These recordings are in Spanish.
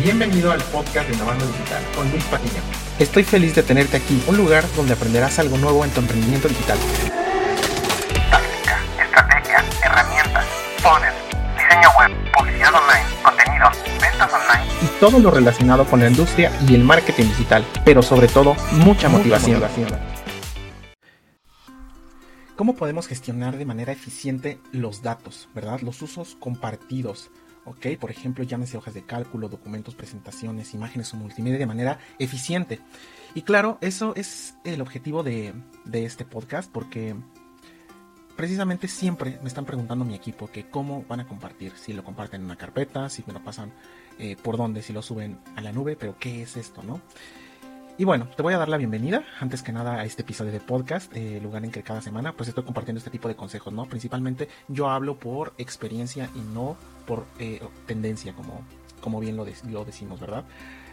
Bienvenido al podcast de Innovando Digital con Luis Patiño. Estoy feliz de tenerte aquí, un lugar donde aprenderás algo nuevo en tu emprendimiento digital. Táctica, estrategia, herramientas, funnel, diseño web, publicidad online, contenidos, ventas online. Y todo lo relacionado con la industria y el marketing digital, pero sobre todo mucha motivación. ¿Cómo podemos gestionar de manera eficiente los datos, verdad? Los usos compartidos ¿ok? Por ejemplo, llámese hojas de cálculo, documentos, presentaciones, imágenes o multimedia de manera eficiente. Y claro, eso es el objetivo de, este podcast porque precisamente siempre me están preguntando mi equipo que cómo van a compartir, si lo comparten en una carpeta, si me lo pasan eh, por dónde, si lo suben a la nube, pero qué es esto, ¿no? Y bueno, te voy a dar la bienvenida, antes que nada, a este episodio de podcast, el lugar en que cada semana pues estoy compartiendo este tipo de consejos, ¿no? Principalmente yo hablo por experiencia y no por eh, tendencia, como, como bien lo, lo, decimos, ¿verdad?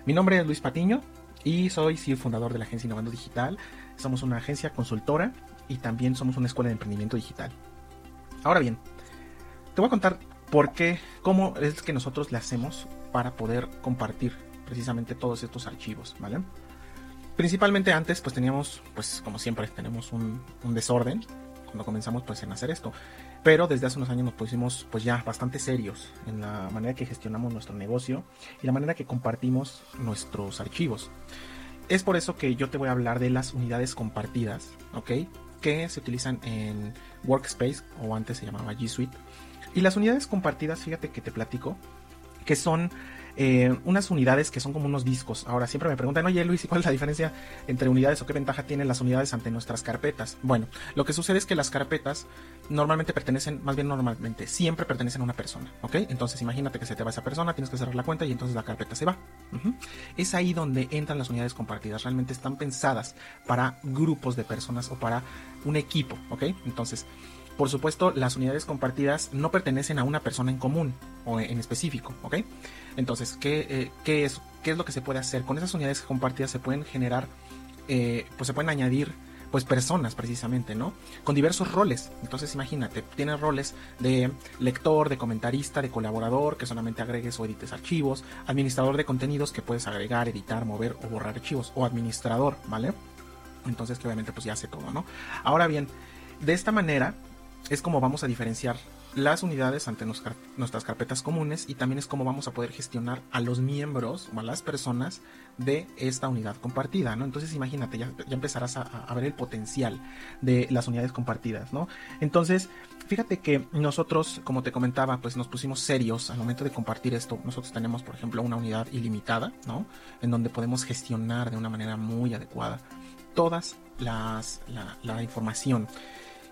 Mi nombre es Luis Patiño y soy CEO fundador de la agencia Innovando Digital. Somos una agencia consultora y también somos una escuela de emprendimiento digital. Ahora bien, te voy a contar por qué, cómo es que nosotros le hacemos para poder compartir precisamente todos estos archivos, ¿vale? Principalmente antes, pues teníamos, pues como siempre, tenemos un, desorden cuando comenzamos pues en hacer esto. Pero desde hace unos años nos pusimos pues ya bastante serios en la manera que gestionamos nuestro negocio y la manera que compartimos nuestros archivos. Es por eso que yo te voy a hablar de las unidades compartidas, ¿ok? Que se utilizan en Workspace o antes se llamaba G Suite. Y las unidades compartidas, fíjate que te platico, que son eh, unas unidades que son como unos discos. Ahora siempre me preguntan, oye Luis, ¿y cuál es la diferencia entre unidades o qué ventaja tienen las unidades ante nuestras carpetas? Bueno, lo que sucede es que las carpetas normalmente pertenecen, más bien normalmente, siempre pertenecen a una persona, ¿ok? Entonces imagínate que se te va esa persona, tienes que cerrar la cuenta y entonces la carpeta se va. Es ahí donde entran las unidades compartidas, realmente están pensadas para grupos de personas o para un equipo, ¿ok? Entonces, por supuesto, las unidades compartidas no pertenecen a una persona en común o en específico, ¿ok? Entonces, ¿qué, eh, es, ¿qué es lo que se puede hacer? Con esas unidades compartidas se pueden generar, eh, pues se pueden añadir pues personas precisamente, ¿no? Con diversos roles. Entonces imagínate, tienes roles de lector, de comentarista, de colaborador, que solamente agregues o edites archivos, administrador de contenidos que puedes agregar, editar, mover o borrar archivos, o administrador, ¿vale? Entonces que obviamente pues ya hace todo, ¿no? Ahora bien, de esta manera es como vamos a diferenciar las unidades ante nuestras carpetas comunes y también es como vamos a poder gestionar a los miembros o a las personas de esta unidad compartida, ¿no? Entonces imagínate, ya, empezarás a, ver el potencial de las unidades compartidas, ¿no? Entonces, fíjate que nosotros, como te comentaba, pues nos pusimos serios al momento de compartir esto. Nosotros tenemos, por ejemplo, una unidad ilimitada, ¿no? En donde podemos gestionar de una manera muy adecuada todas las la información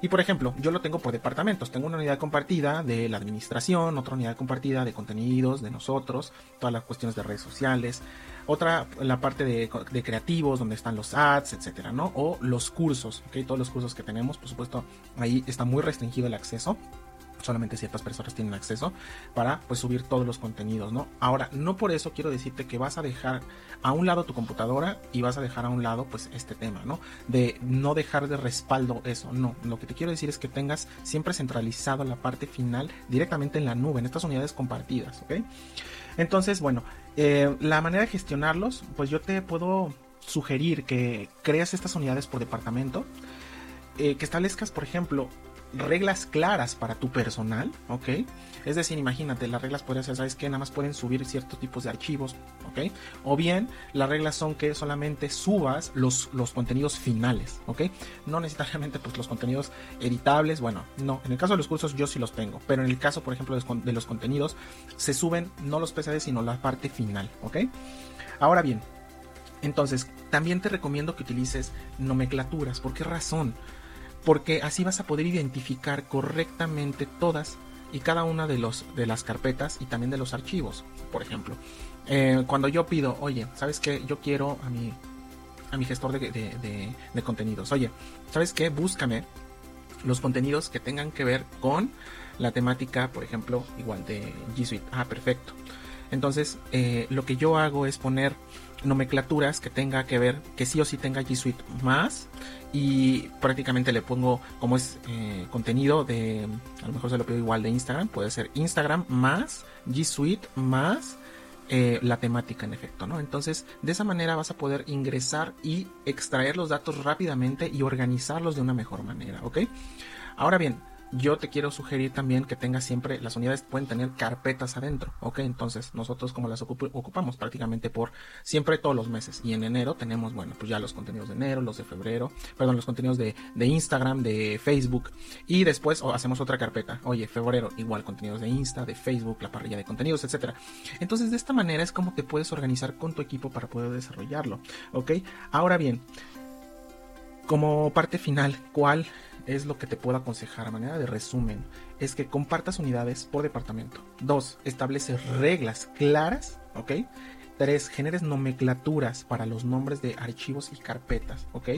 y por ejemplo, yo lo tengo por departamentos. Tengo una unidad compartida de la administración, otra unidad compartida de contenidos, de nosotros, todas las cuestiones de redes sociales, otra la parte de, creativos, donde están los ads, etcétera, ¿no? O los cursos, ¿ok? Todos los cursos que tenemos, por supuesto, ahí está muy restringido el acceso solamente ciertas personas tienen acceso para pues subir todos los contenidos, ¿no? Ahora, no por eso quiero decirte que vas a dejar a un lado tu computadora y vas a dejar a un lado pues este tema, ¿no? De no dejar de respaldo eso, no, lo que te quiero decir es que tengas siempre centralizado la parte final directamente en la nube, en estas unidades compartidas, ¿ok? Entonces, bueno, eh, la manera de gestionarlos, pues yo te puedo sugerir que creas estas unidades por departamento, eh, que establezcas, por ejemplo, reglas claras para tu personal, ¿ok? Es decir, imagínate, las reglas podrían ser, ¿sabes qué? Nada más pueden subir ciertos tipos de archivos, ¿ok? O bien, las reglas son que solamente subas los, los contenidos finales, ¿ok? No necesariamente pues los contenidos editables, bueno, no, en el caso de los cursos yo sí los tengo, pero en el caso, por ejemplo, de los contenidos, se suben no los PCD, sino la parte final, ¿ok? Ahora bien, entonces, también te recomiendo que utilices nomenclaturas. ¿Por qué razón? Porque así vas a poder identificar correctamente todas y cada una de, los, de las carpetas y también de los archivos. Por ejemplo, eh, cuando yo pido, oye, ¿sabes qué? Yo quiero a mi, a mi gestor de, contenidos. Oye, ¿sabes qué? Búscame los contenidos que tengan que ver con la temática, por ejemplo, igual de G Suite. Ah, perfecto. Entonces, eh, lo que yo hago es poner nomenclaturas que tenga que ver, que sí o sí tenga G Suite más y prácticamente le pongo como es eh, contenido de, a lo mejor se lo pido igual de Instagram, puede ser Instagram más G Suite más eh, la temática en efecto, ¿no? Entonces, de esa manera vas a poder ingresar y extraer los datos rápidamente y organizarlos de una mejor manera, ¿ok? Ahora bien, yo te quiero sugerir también que tengas siempre, las unidades pueden tener carpetas adentro, ¿ok? Entonces nosotros como las ocupamos prácticamente por siempre todos los meses y en enero tenemos, bueno, pues ya los contenidos de enero, los de febrero, perdón, los contenidos de, Instagram, de Facebook y después hacemos otra carpeta, oye, febrero igual contenidos de Insta, de Facebook, la parrilla de contenidos, etcétera. Entonces de esta manera es como te puedes organizar con tu equipo para poder desarrollarlo, ¿ok? Ahora bien, como parte final, ¿cuál es lo que te puedo aconsejar a manera de resumen? Es que compartas unidades por departamento. Dos, establece reglas claras, ¿ok? Tres, generes nomenclaturas para los nombres de archivos y carpetas, ¿ok?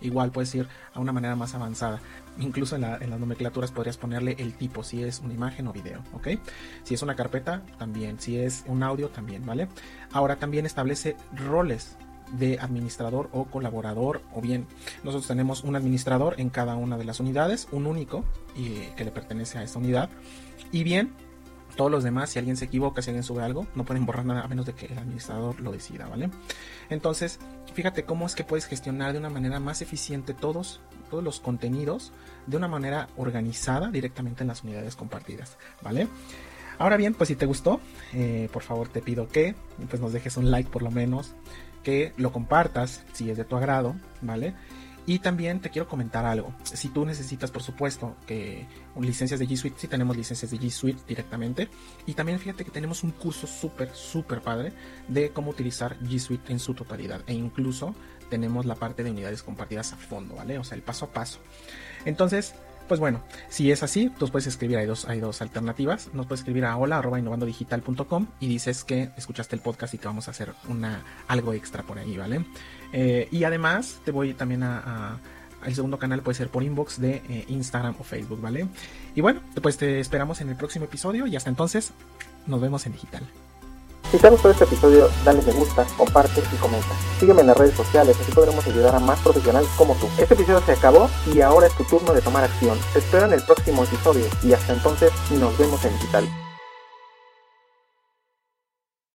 Igual puedes ir a una manera más avanzada. Incluso en, en, las nomenclaturas podrías ponerle el tipo, si es una imagen o video, ¿ok? Si es una carpeta, también. Si es un audio, también, ¿vale? Ahora también establece roles de administrador o colaborador o bien nosotros tenemos un administrador en cada una de las unidades, un único y, que le pertenece a esta unidad y bien todos los demás, si alguien se equivoca, si alguien sube algo, no pueden borrar nada a menos de que el administrador lo decida, ¿vale? Entonces, fíjate cómo es que puedes gestionar de una manera más eficiente todos, todos los contenidos de una manera organizada directamente en las unidades compartidas, ¿vale? Ahora bien, pues si te gustó, eh, por favor te pido que pues nos dejes un like por lo menos, que lo compartas si es de tu agrado, ¿vale? Y también te quiero comentar algo. Si tú necesitas, por supuesto, que licencias de G Suite, sí tenemos licencias de G Suite directamente. Y también fíjate que tenemos un curso súper, súper padre de cómo utilizar G Suite en su totalidad. E incluso tenemos la parte de unidades compartidas a fondo, ¿vale? O sea, el paso a paso. Entonces, pues bueno, si es así, tú puedes escribir, hay dos, hay dos alternativas. Nos puedes escribir a hola.innovandodigital.com y dices que escuchaste el podcast y te vamos a hacer una, algo extra por ahí, ¿vale? Eh, y además te voy también a, el segundo canal puede ser por inbox de eh, Instagram o Facebook, ¿vale? Y bueno, pues te esperamos en el próximo episodio y hasta entonces nos vemos en digital. Si te ha gustado este episodio, dale me gusta, comparte y comenta. Sígueme en las redes sociales, así podremos ayudar a más profesionales como tú. Este episodio se acabó y ahora es tu turno de tomar acción. Te espero en el próximo episodio y hasta entonces nos vemos en digital.